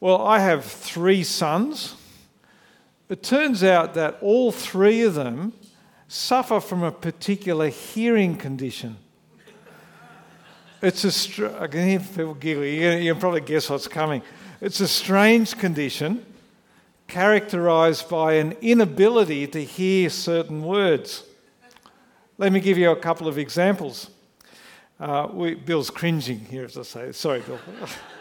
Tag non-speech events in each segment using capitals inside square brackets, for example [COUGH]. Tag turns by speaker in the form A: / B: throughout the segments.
A: Well, I have three sons. It turns out that all three of them suffer from a particular hearing condition. It's a, str- I can hear people giggle. You can, you can probably guess what's coming. It's a strange condition characterized by an inability to hear certain words. Let me give you a couple of examples. Uh, we, Bill's cringing here, as I say. Sorry, Bill. [LAUGHS]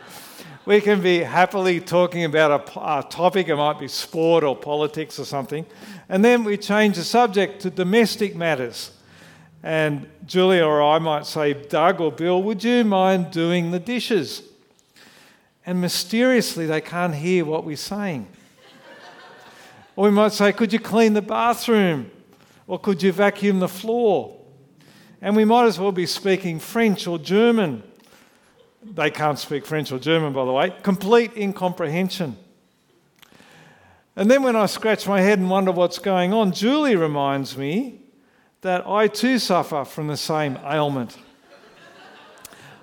A: we can be happily talking about a, a, topic, it might be sport or politics or something, and then we change the subject to domestic matters. And Julia or I might say, Doug or Bill, would you mind doing the dishes? And mysteriously, they can't hear what we're saying. or we might say, Could you clean the bathroom? Or could you vacuum the floor? And we might as well be speaking French or German. They can't speak French or German, by the way. Complete incomprehension. And then when I scratch my head and wonder what's going on, Julie reminds me that I too suffer from the same ailment.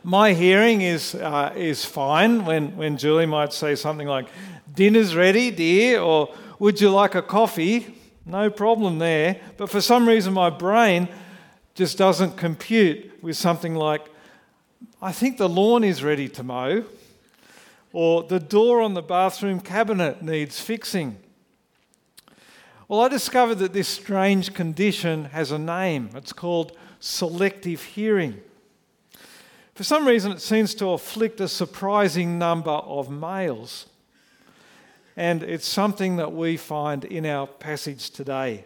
A: My hearing is, uh, is fine when, when Julie might say something like, Dinner's ready, dear, or would you like a coffee? No problem there. But for some reason, my brain just doesn't compute with something like, I think the lawn is ready to mow, or the door on the bathroom cabinet needs fixing. Well, I discovered that this strange condition has a name. It's called selective hearing. For some reason, it seems to afflict a surprising number of males. And it's something that we find in our passage today.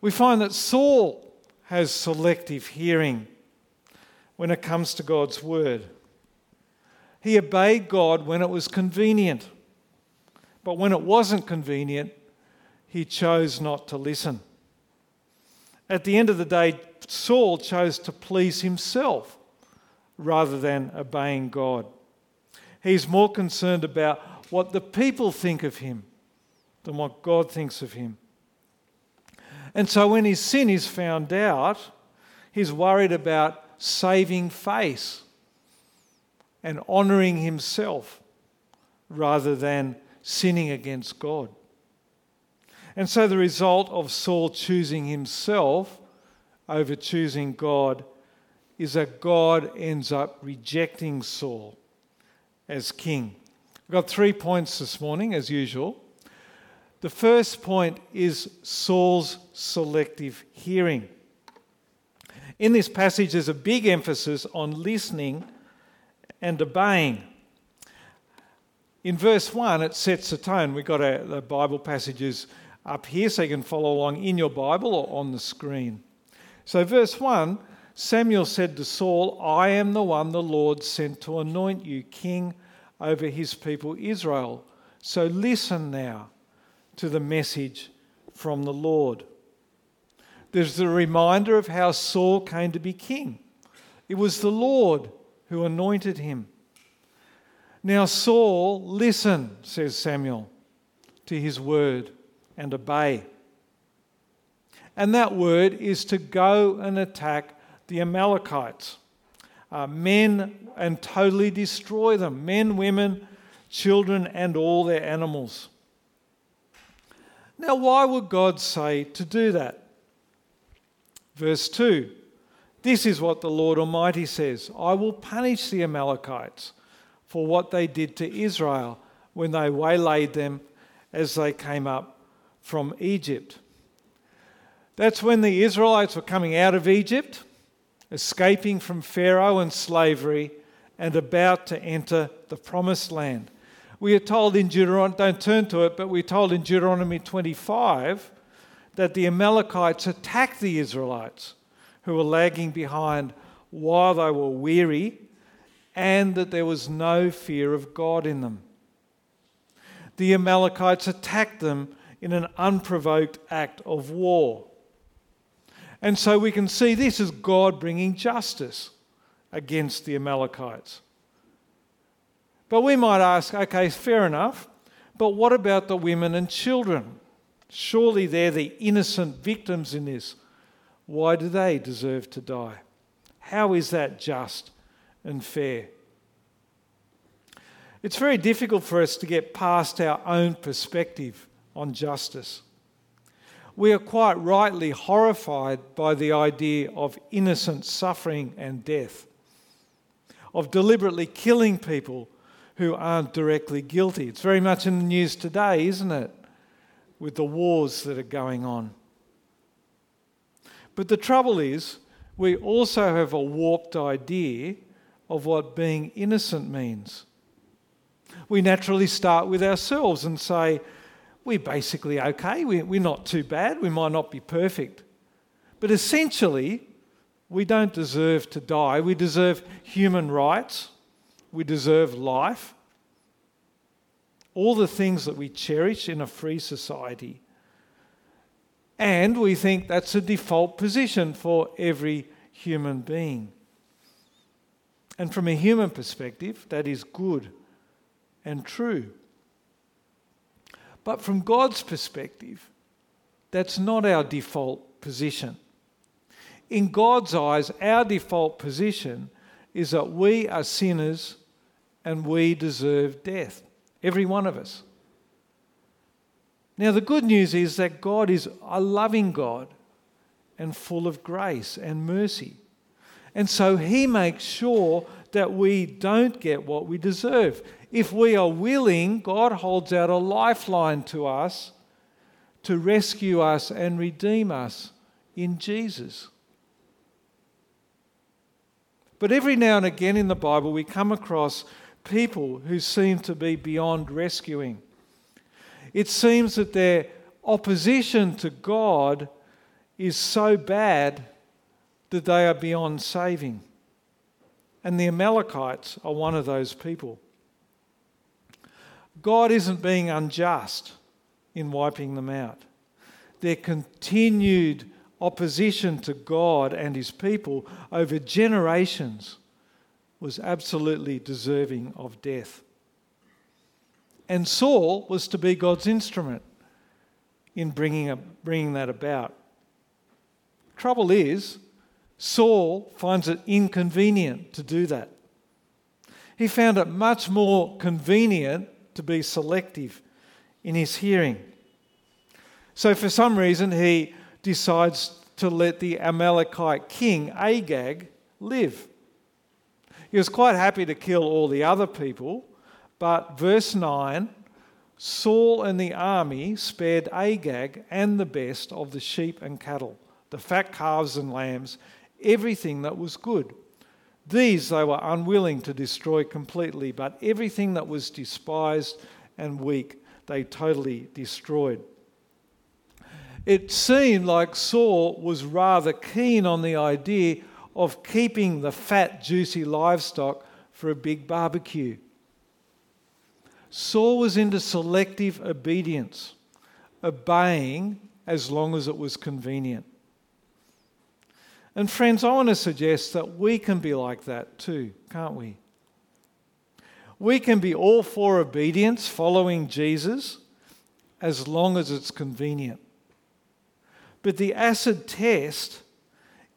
A: We find that Saul has selective hearing when it comes to God's word. He obeyed God when it was convenient, but when it wasn't convenient, he chose not to listen. At the end of the day, Saul chose to please himself rather than obeying God. He's more concerned about what the people think of him than what God thinks of him. And so when his sin is found out, he's worried about saving face and honouring himself rather than sinning against God. And so the result of Saul choosing himself over choosing God is that God ends up rejecting Saul as king. I've got three points this morning, as usual. The first point is Saul's selective hearing. In this passage, there's a big emphasis on listening and obeying. In verse 1, it sets the tone. We've got a, the Bible passages up here so you can follow along in your Bible or on the screen. So, verse 1 Samuel said to Saul, I am the one the Lord sent to anoint you king over his people Israel. So, listen now to the message from the Lord. There's a reminder of how Saul came to be king. It was the Lord who anointed him. Now, Saul, listen, says Samuel, to his word and obey. And that word is to go and attack the Amalekites, uh, men, and totally destroy them men, women, children, and all their animals. Now, why would God say to do that? Verse 2 This is what the Lord Almighty says I will punish the Amalekites for what they did to Israel when they waylaid them as they came up from Egypt. That's when the Israelites were coming out of Egypt, escaping from Pharaoh and slavery, and about to enter the promised land. We are told in Deuteronomy, don't turn to it, but we're told in Deuteronomy 25 that the Amalekites attacked the Israelites who were lagging behind while they were weary and that there was no fear of God in them. The Amalekites attacked them in an unprovoked act of war. And so we can see this as God bringing justice against the Amalekites. But we might ask, okay, fair enough, but what about the women and children? Surely they're the innocent victims in this. Why do they deserve to die? How is that just and fair? It's very difficult for us to get past our own perspective on justice. We are quite rightly horrified by the idea of innocent suffering and death, of deliberately killing people who aren't directly guilty. It's very much in the news today, isn't it? With the wars that are going on. But the trouble is, we also have a warped idea of what being innocent means. We naturally start with ourselves and say, we're basically okay, we're not too bad, we might not be perfect. But essentially, we don't deserve to die. We deserve human rights. We deserve life. All the things that we cherish in a free society. And we think that's a default position for every human being. And from a human perspective, that is good and true. But from God's perspective, that's not our default position. In God's eyes, our default position is that we are sinners and we deserve death. Every one of us. Now, the good news is that God is a loving God and full of grace and mercy. And so He makes sure that we don't get what we deserve. If we are willing, God holds out a lifeline to us to rescue us and redeem us in Jesus. But every now and again in the Bible, we come across people who seem to be beyond rescuing. It seems that their opposition to God is so bad that they are beyond saving. And the Amalekites are one of those people. God isn't being unjust in wiping them out. Their continued opposition to God and his people over generations was absolutely deserving of death. And Saul was to be God's instrument in bringing, bringing that about. Trouble is, Saul finds it inconvenient to do that. He found it much more convenient to be selective in his hearing. So, for some reason, he decides to let the Amalekite king Agag live. He was quite happy to kill all the other people, but verse 9 Saul and the army spared Agag and the best of the sheep and cattle, the fat calves and lambs, everything that was good. These they were unwilling to destroy completely, but everything that was despised and weak they totally destroyed. It seemed like Saul was rather keen on the idea of keeping the fat, juicy livestock for a big barbecue. Saul was into selective obedience, obeying as long as it was convenient. And friends, I want to suggest that we can be like that too, can't we? We can be all for obedience, following Jesus, as long as it's convenient. But the acid test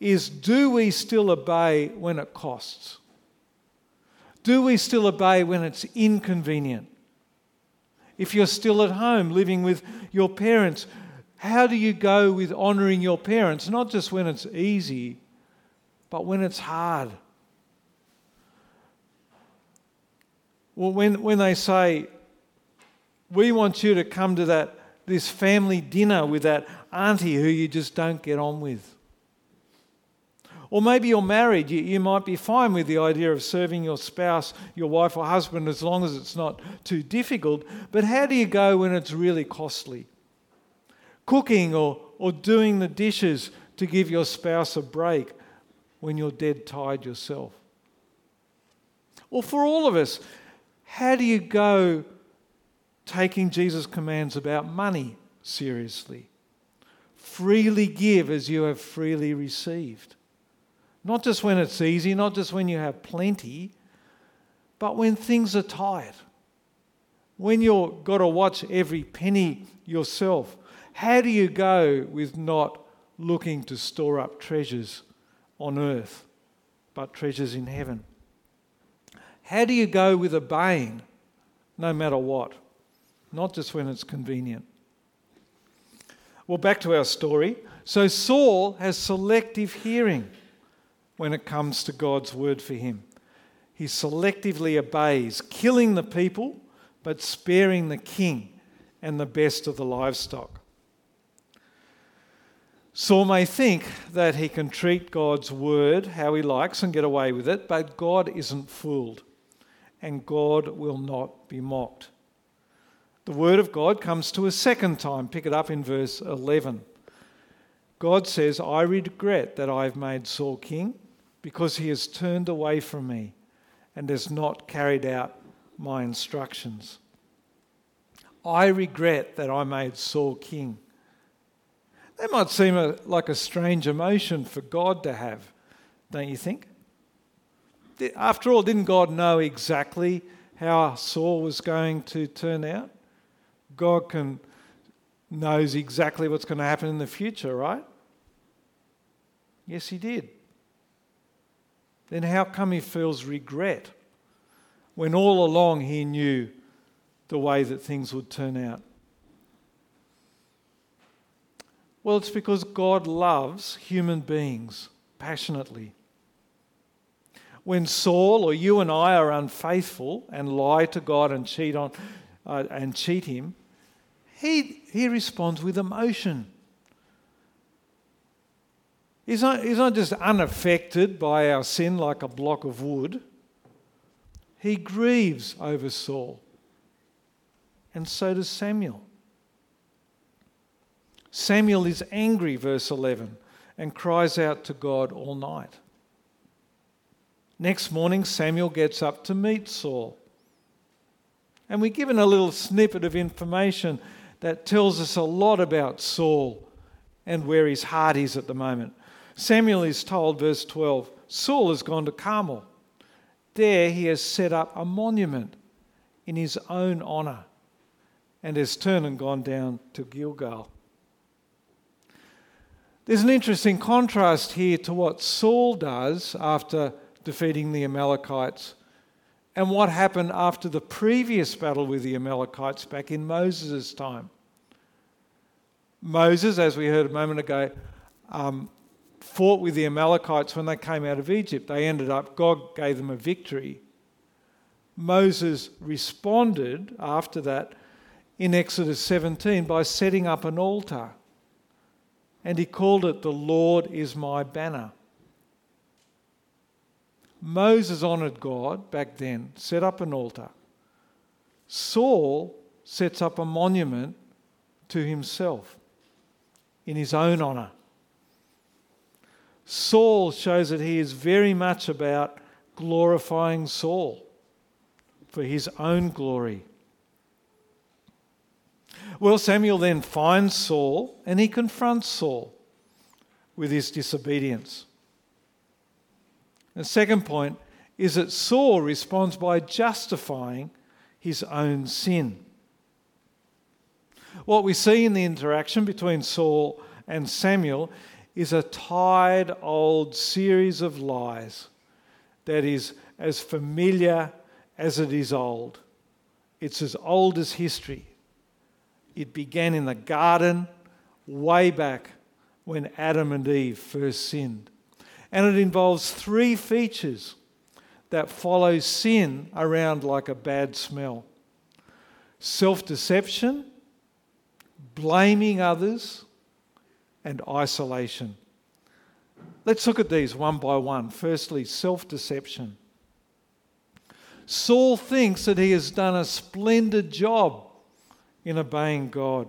A: is do we still obey when it costs? Do we still obey when it's inconvenient? If you're still at home living with your parents, how do you go with honouring your parents? Not just when it's easy, but when it's hard. Well, when, when they say, we want you to come to that this family dinner with that auntie who you just don't get on with. Or maybe you're married, you, you might be fine with the idea of serving your spouse, your wife or husband, as long as it's not too difficult. But how do you go when it's really costly? Cooking or, or doing the dishes to give your spouse a break when you're dead tired yourself? Or for all of us, how do you go taking Jesus' commands about money seriously? Freely give as you have freely received. Not just when it's easy, not just when you have plenty, but when things are tight. When you've got to watch every penny yourself. How do you go with not looking to store up treasures on earth, but treasures in heaven? How do you go with obeying no matter what, not just when it's convenient. Well, back to our story. So, Saul has selective hearing when it comes to God's word for him. He selectively obeys, killing the people, but sparing the king and the best of the livestock. Saul may think that he can treat God's word how he likes and get away with it, but God isn't fooled, and God will not be mocked. The word of God comes to a second time. Pick it up in verse 11. God says, I regret that I have made Saul king because he has turned away from me and has not carried out my instructions. I regret that I made Saul king that might seem a, like a strange emotion for God to have, don't you think? After all, didn't God know exactly how Saul was going to turn out? God can knows exactly what's going to happen in the future, right? Yes, he did. Then how come he feels regret when all along he knew the way that things would turn out? Well, it's because God loves human beings passionately. When Saul or you and I are unfaithful and lie to God and cheat on uh, and cheat him, he, he responds with emotion. He's not, he's not just unaffected by our sin like a block of wood. He grieves over Saul. And so does Samuel. Samuel is angry, verse 11, and cries out to God all night. Next morning, Samuel gets up to meet Saul. And we're given a little snippet of information that tells us a lot about Saul and where his heart is at the moment. Samuel is told, verse 12, Saul has gone to Carmel. There he has set up a monument in his own honour and has turned and gone down to Gilgal. There's an interesting contrast here to what Saul does after defeating the Amalekites and what happened after the previous battle with the Amalekites back in Moses' time. Moses, as we heard a moment ago, um, fought with the Amalekites when they came out of Egypt. They ended up, God gave them a victory. Moses responded after that in Exodus 17 by setting up an altar and he called it, The Lord is my banner. Moses honoured God back then, set up an altar. Saul sets up a monument to himself in his own honour. Saul shows that he is very much about glorifying Saul for his own glory. Well, Samuel then finds Saul and he confronts Saul with his disobedience. The second point is that Saul responds by justifying his own sin. What we see in the interaction between Saul and Samuel is a tired old series of lies that is as familiar as it is old. It's as old as history. It began in the garden way back when Adam and Eve first sinned. And it involves three features that follow sin around like a bad smell self deception, blaming others, and isolation. Let's look at these one by one. Firstly, self deception. Saul thinks that he has done a splendid job in obeying God.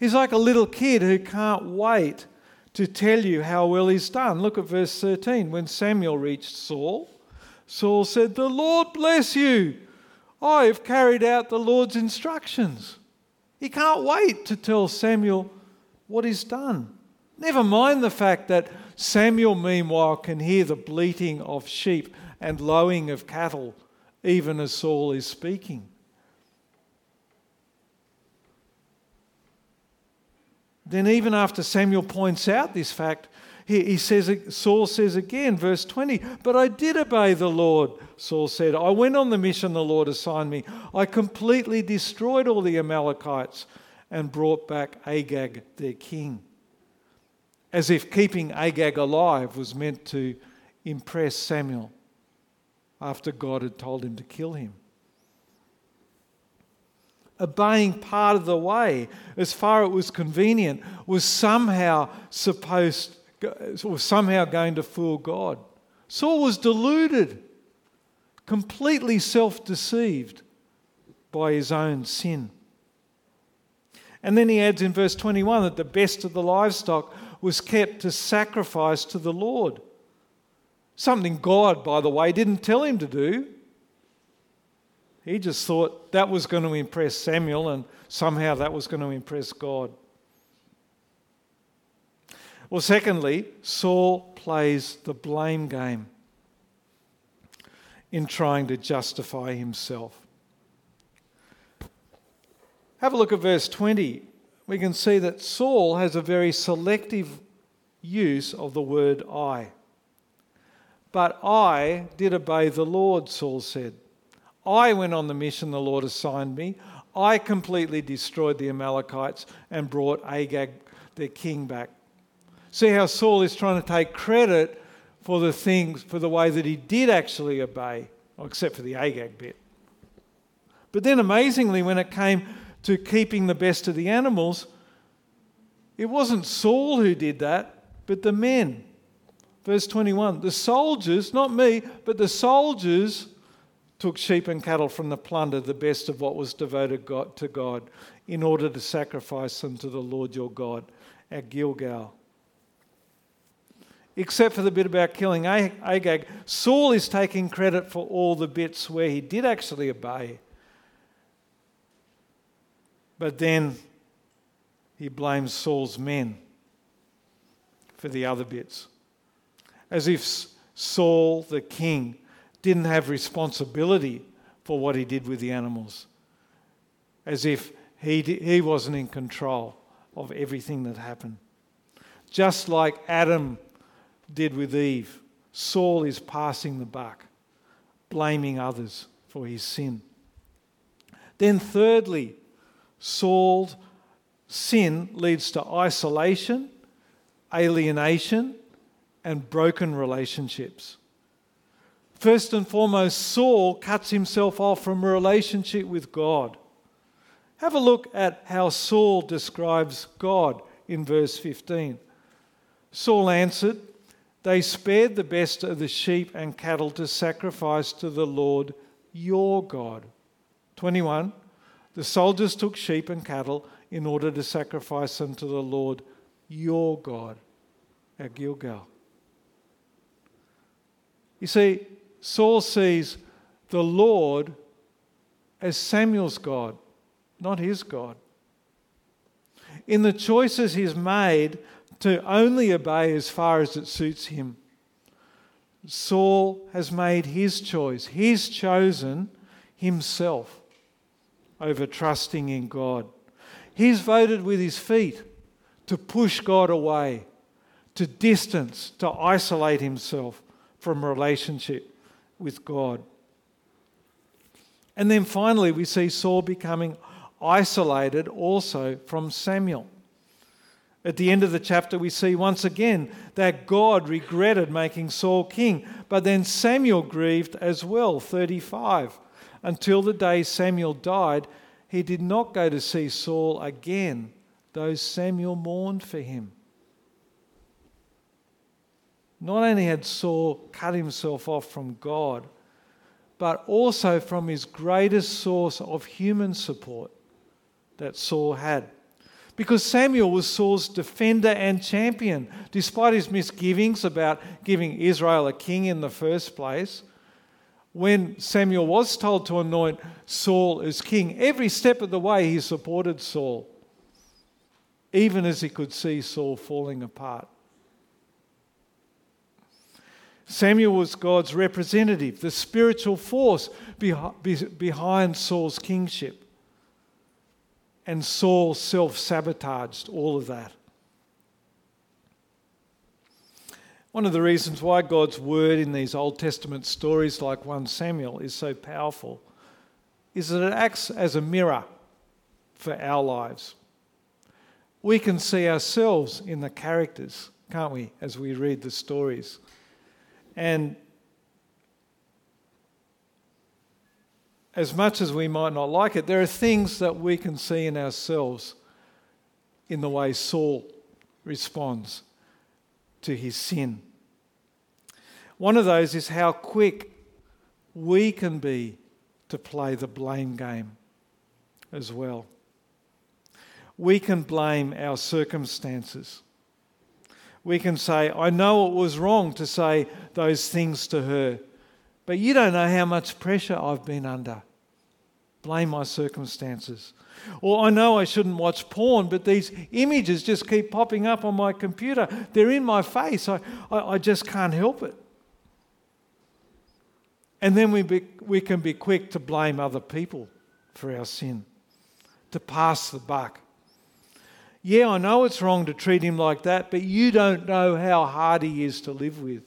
A: He's like a little kid who can't wait to tell you how well he's done. Look at verse 13. When Samuel reached Saul, Saul said, The Lord bless you. I have carried out the Lord's instructions. He can't wait to tell Samuel what he's done. Never mind the fact that Samuel, meanwhile, can hear the bleating of sheep and lowing of cattle, even as Saul is speaking. Then, even after Samuel points out this fact, He, he says, Saul says again, verse 20, But I did obey the Lord, Saul said. I went on the mission the Lord assigned me. I completely destroyed all the Amalekites and brought back Agag, their king. As if keeping Agag alive was meant to impress Samuel after God had told him to kill him. Obeying part of the way, as far as it was convenient, was somehow supposed was somehow going to fool God. Saul was deluded, completely self deceived by his own sin. And then he adds in verse 21 that the best of the livestock was kept to sacrifice to the Lord. Something God, by the way, didn't tell him to do. He just thought that was going to impress Samuel and somehow that was going to impress God. Well, secondly, Saul plays the blame game in trying to justify himself. Have a look at verse 20. We can see that Saul has a very selective use of the word I. But I did obey the Lord, Saul said. I went on the mission the Lord assigned me. I completely destroyed the Amalekites and brought Agag, their king, back. See how Saul is trying to take credit for the things, for the way that he did actually obey, except for the Agag bit. But then amazingly, when it came to keeping the best of the animals, it wasn't Saul who did that, but the men. Verse 21 The soldiers, not me, but the soldiers took sheep and cattle from the plunder, the best of what was devoted to God, in order to sacrifice them to the Lord your God at Gilgal except for the bit about killing Agag, Saul is taking credit for all the bits where he did actually obey. But then he blames Saul's men for the other bits. As if Saul, the king, didn't have responsibility for what he did with the animals. As if he, he wasn't in control of everything that happened. Just like Adam did with Eve. Saul is passing the buck, blaming others for his sin. Then, thirdly, Saul's sin leads to isolation, alienation, and broken relationships. First and foremost, Saul cuts himself off from a relationship with God. Have a look at how Saul describes God in verse 15. Saul answered, they spared the best of the sheep and cattle to sacrifice to the Lord your God. 21. The soldiers took sheep and cattle in order to sacrifice them to the Lord your God at Gilgal. You see, Saul sees the Lord as Samuel's God, not his God. In the choices he's made, to only obey as far as it suits him. Saul has made his choice. He's chosen himself over trusting in God. He's voted with his feet to push God away, to distance, to isolate himself from relationship with God. And then finally, we see Saul becoming isolated also from Samuel. At the end of the chapter, we see once again that God regretted making Saul king, but then Samuel grieved as well. 35. Until the day Samuel died, he did not go to see Saul again, though Samuel mourned for him. Not only had Saul cut himself off from God, but also from his greatest source of human support that Saul had because Samuel was Saul's defender and champion. Despite his misgivings about giving Israel a king in the first place, when Samuel was told to anoint Saul as king, every step of the way he supported Saul, even as he could see Saul falling apart. Samuel was God's representative, the spiritual force behind Saul's kingship. And Saul self sabotaged all of that. One of the reasons why God's word in these Old Testament stories like 1 Samuel is so powerful is that it acts as a mirror for our lives. We can see ourselves in the characters, can't we, as we read the stories? And as much as we might not like it, there are things that we can see in ourselves in the way Saul responds to his sin. One of those is how quick we can be to play the blame game as well. We can blame our circumstances. We can say, I know it was wrong to say those things to her but you don't know how much pressure I've been under. Blame my circumstances. Or I know I shouldn't watch porn, but these images just keep popping up on my computer. They're in my face. I, I, I just can't help it. And then we, be, we can be quick to blame other people for our sin, to pass the buck. Yeah, I know it's wrong to treat him like that, but you don't know how hard he is to live with.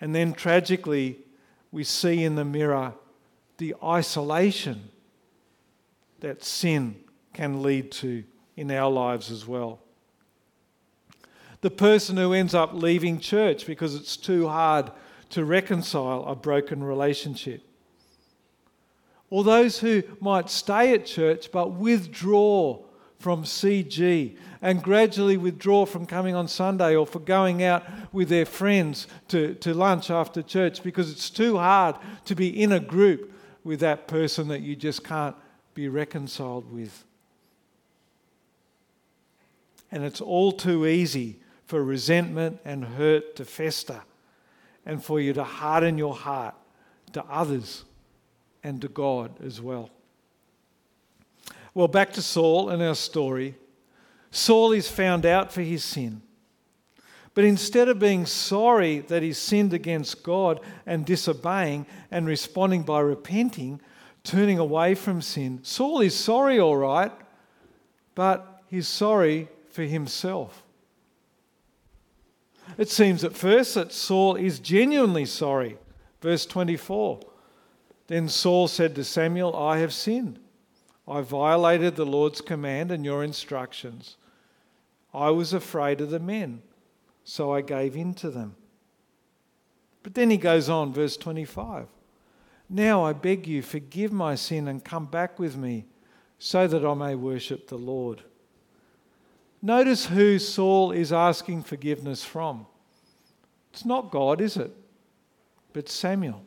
A: And then tragically, we see in the mirror the isolation that sin can lead to in our lives as well. The person who ends up leaving church because it's too hard to reconcile a broken relationship. Or those who might stay at church but withdraw from CG and gradually withdraw from coming on Sunday or for going out with their friends to, to lunch after church because it's too hard to be in a group with that person that you just can't be reconciled with. And it's all too easy for resentment and hurt to fester and for you to harden your heart to others and to God as well. Well, back to Saul and our story. Saul is found out for his sin. But instead of being sorry that he sinned against God and disobeying and responding by repenting, turning away from sin, Saul is sorry, all right, but he's sorry for himself. It seems at first that Saul is genuinely sorry. Verse 24 Then Saul said to Samuel, I have sinned. I violated the Lord's command and your instructions. I was afraid of the men, so I gave in to them. But then he goes on, verse 25. Now I beg you, forgive my sin and come back with me, so that I may worship the Lord. Notice who Saul is asking forgiveness from. It's not God, is it? But Samuel.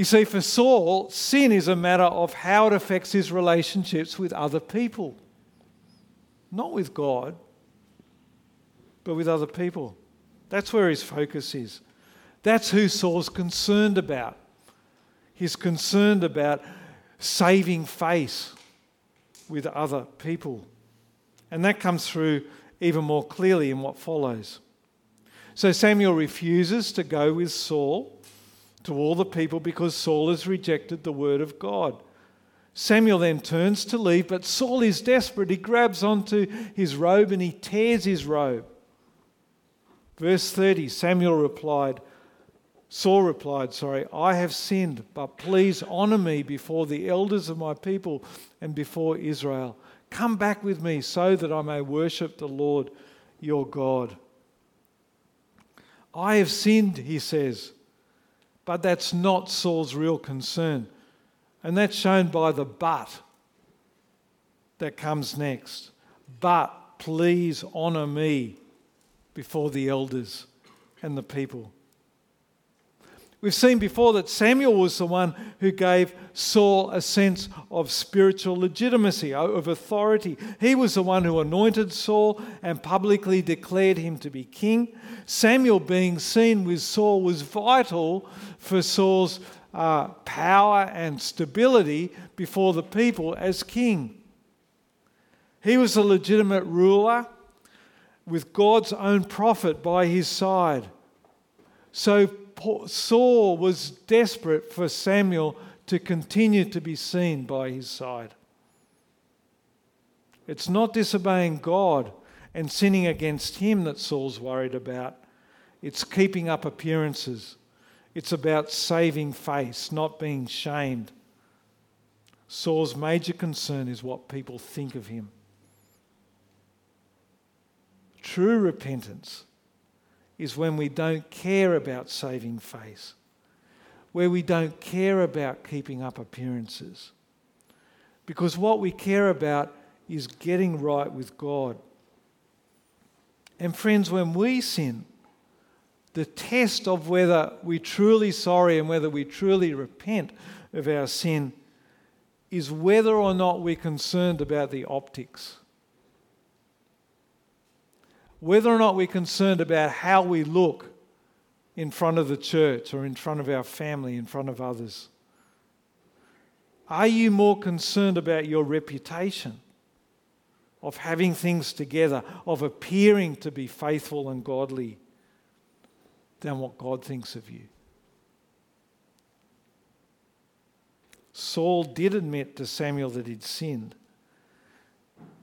A: You see, for Saul, sin is a matter of how it affects his relationships with other people. Not with God, but with other people. That's where his focus is. That's who Saul's concerned about. He's concerned about saving face with other people. And that comes through even more clearly in what follows. So Samuel refuses to go with Saul to all the people because Saul has rejected the word of God. Samuel then turns to leave, but Saul is desperate. He grabs onto his robe and he tears his robe. Verse 30 Samuel replied, Saul replied, Sorry, I have sinned, but please honor me before the elders of my people and before Israel. Come back with me so that I may worship the Lord your God. I have sinned, he says. But that's not Saul's real concern. And that's shown by the but that comes next. But please honour me before the elders and the people. We've seen before that Samuel was the one who gave Saul a sense of spiritual legitimacy, of authority. He was the one who anointed Saul and publicly declared him to be king. Samuel being seen with Saul was vital for Saul's uh, power and stability before the people as king. He was a legitimate ruler with God's own prophet by his side. So Saul was desperate for Samuel to continue to be seen by his side. It's not disobeying God and sinning against Him that Saul's worried about. It's keeping up appearances. It's about saving face, not being shamed. Saul's major concern is what people think of him. True repentance is when we don't care about saving face, where we don't care about keeping up appearances. Because what we care about is getting right with God. And friends, when we sin, the test of whether we're truly sorry and whether we truly repent of our sin is whether or not we're concerned about the optics. Whether or not we're concerned about how we look in front of the church or in front of our family, in front of others. Are you more concerned about your reputation? of having things together, of appearing to be faithful and godly, than what God thinks of you. Saul did admit to Samuel that he'd sinned,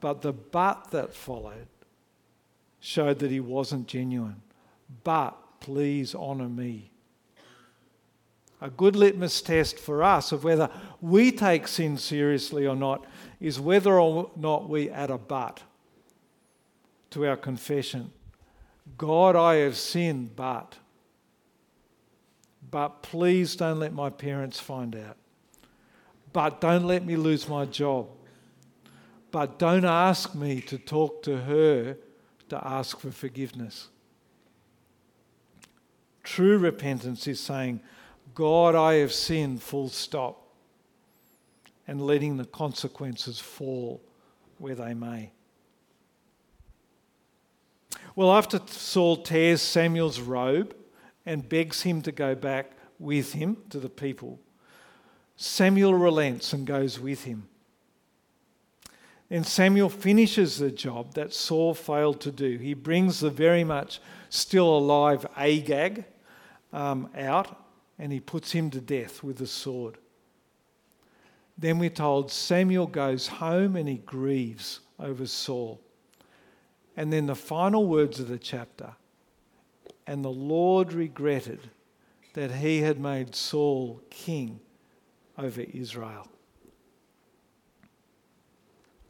A: but the but that followed showed that he wasn't genuine. But please honour me. A good litmus test for us of whether we take sin seriously or not is whether or not we add a but to our confession. God, I have sinned, but. But please don't let my parents find out. But don't let me lose my job. But don't ask me to talk to her to ask for forgiveness. True repentance is saying, God, I have sinned, full stop and letting the consequences fall where they may. Well, after Saul tears Samuel's robe and begs him to go back with him to the people, Samuel relents and goes with him. Then Samuel finishes the job that Saul failed to do. He brings the very much still alive Agag um, out and he puts him to death with the sword. Then we're told Samuel goes home and he grieves over Saul. And then the final words of the chapter and the Lord regretted that he had made Saul king over Israel.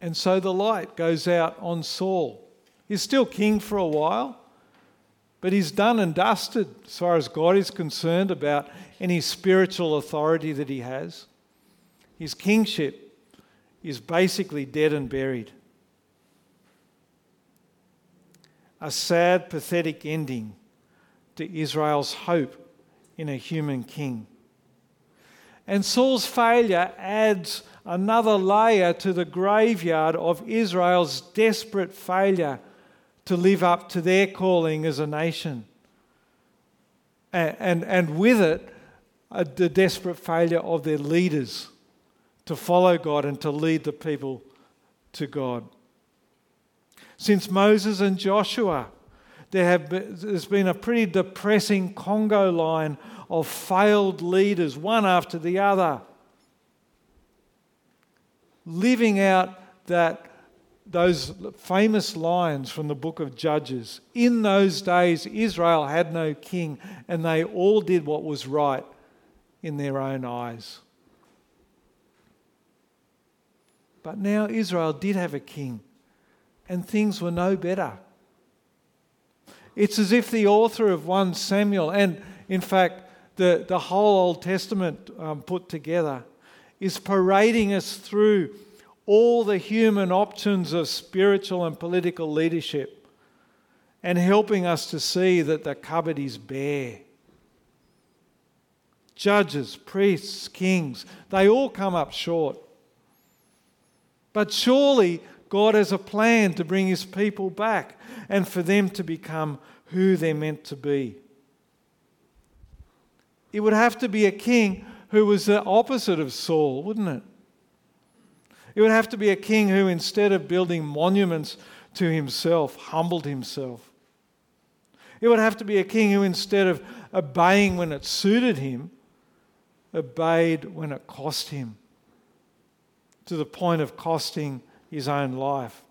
A: And so the light goes out on Saul. He's still king for a while, but he's done and dusted as far as God is concerned about any spiritual authority that he has. His kingship is basically dead and buried. A sad, pathetic ending to Israel's hope in a human king. And Saul's failure adds another layer to the graveyard of Israel's desperate failure to live up to their calling as a nation. And, and, and with it, uh, the desperate failure of their leaders to follow God and to lead the people to God. Since Moses and Joshua, there have been, there's been a pretty depressing conga line of failed leaders, one after the other, living out that those famous lines from the book of Judges. In those days, Israel had no king, and they all did what was right in their own eyes. But now Israel did have a king, and things were no better. It's as if the author of 1 Samuel, and in fact, the, the whole Old Testament um, put together, is parading us through all the human options of spiritual and political leadership and helping us to see that the cupboard is bare. Judges, priests, kings, they all come up short. But surely God has a plan to bring his people back and for them to become who they're meant to be. It would have to be a king who was the opposite of Saul, wouldn't it? It would have to be a king who, instead of building monuments to himself, humbled himself. It would have to be a king who, instead of obeying when it suited him, obeyed when it cost him to the point of costing his own life.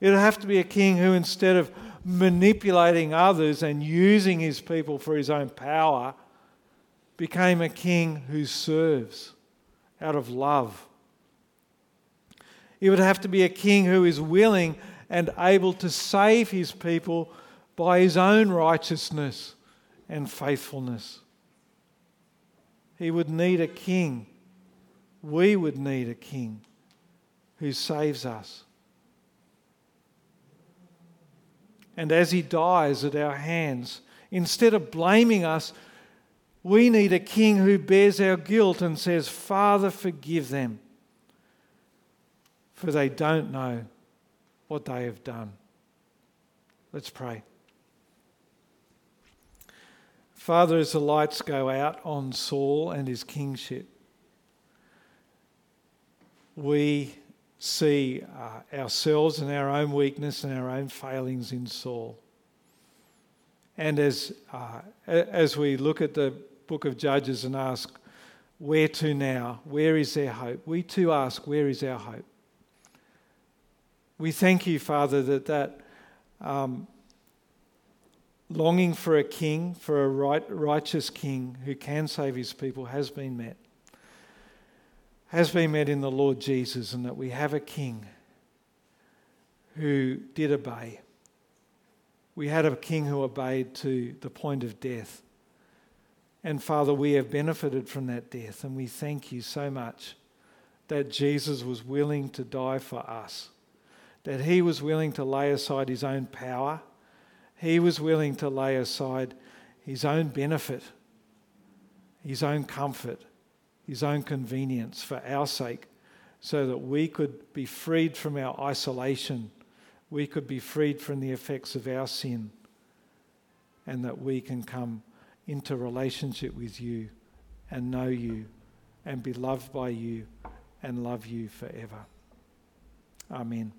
A: It would have to be a king who, instead of manipulating others and using his people for his own power, became a king who serves out of love. It would have to be a king who is willing and able to save his people by his own righteousness and faithfulness. He would need a king. We would need a king who saves us. And as he dies at our hands, instead of blaming us, we need a king who bears our guilt and says, Father, forgive them, for they don't know what they have done. Let's pray. Father, as the lights go out on Saul and his kingship, we see uh, ourselves and our own weakness and our own failings in Saul. And as, uh, as we look at the book of Judges and ask, Where to now? Where is their hope? We too ask, Where is our hope? We thank you, Father, that that um, longing for a king, for a right, righteous king who can save his people, has been met. Has been met in the Lord Jesus, and that we have a king who did obey. We had a king who obeyed to the point of death. And Father, we have benefited from that death, and we thank you so much that Jesus was willing to die for us, that he was willing to lay aside his own power, he was willing to lay aside his own benefit, his own comfort, his own convenience for our sake, so that we could be freed from our isolation, we could be freed from the effects of our sin, and that we can come into relationship with you and know you and be loved by you and love you forever. Amen.